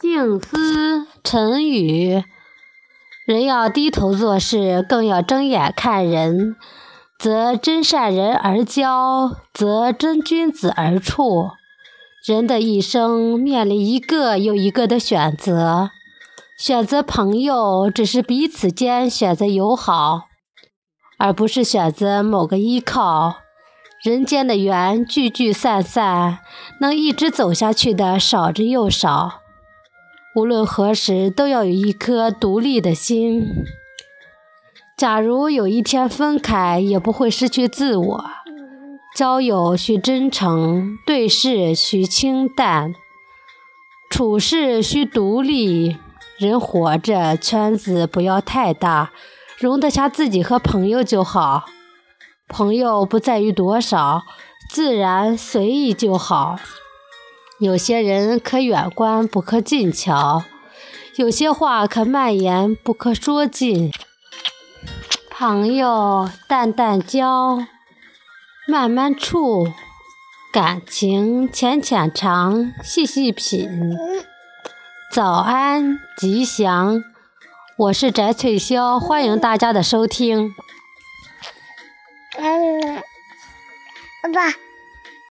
静思沉语，人要低头做事，更要睁眼看人。则真善人而交，则真君子而处。人的一生面临一个又一个的选择，选择朋友只是彼此间选择友好，而不是选择某个依靠。人间的缘聚聚散散，能一直走下去的少之又少。无论何时，都要有一颗独立的心。假如有一天分开，也不会失去自我。交友需真诚，对事需清淡，处事需独立。人活着，圈子不要太大，容得下自己和朋友就好。朋友不在于多少，自然随意就好。有些人可远观，不可近瞧；有些话可慢言，不可说尽。朋友淡淡交，慢慢处；感情浅浅尝，细细品。早安，吉祥！我是翟翠潇，欢迎大家的收听。嗯，爸爸。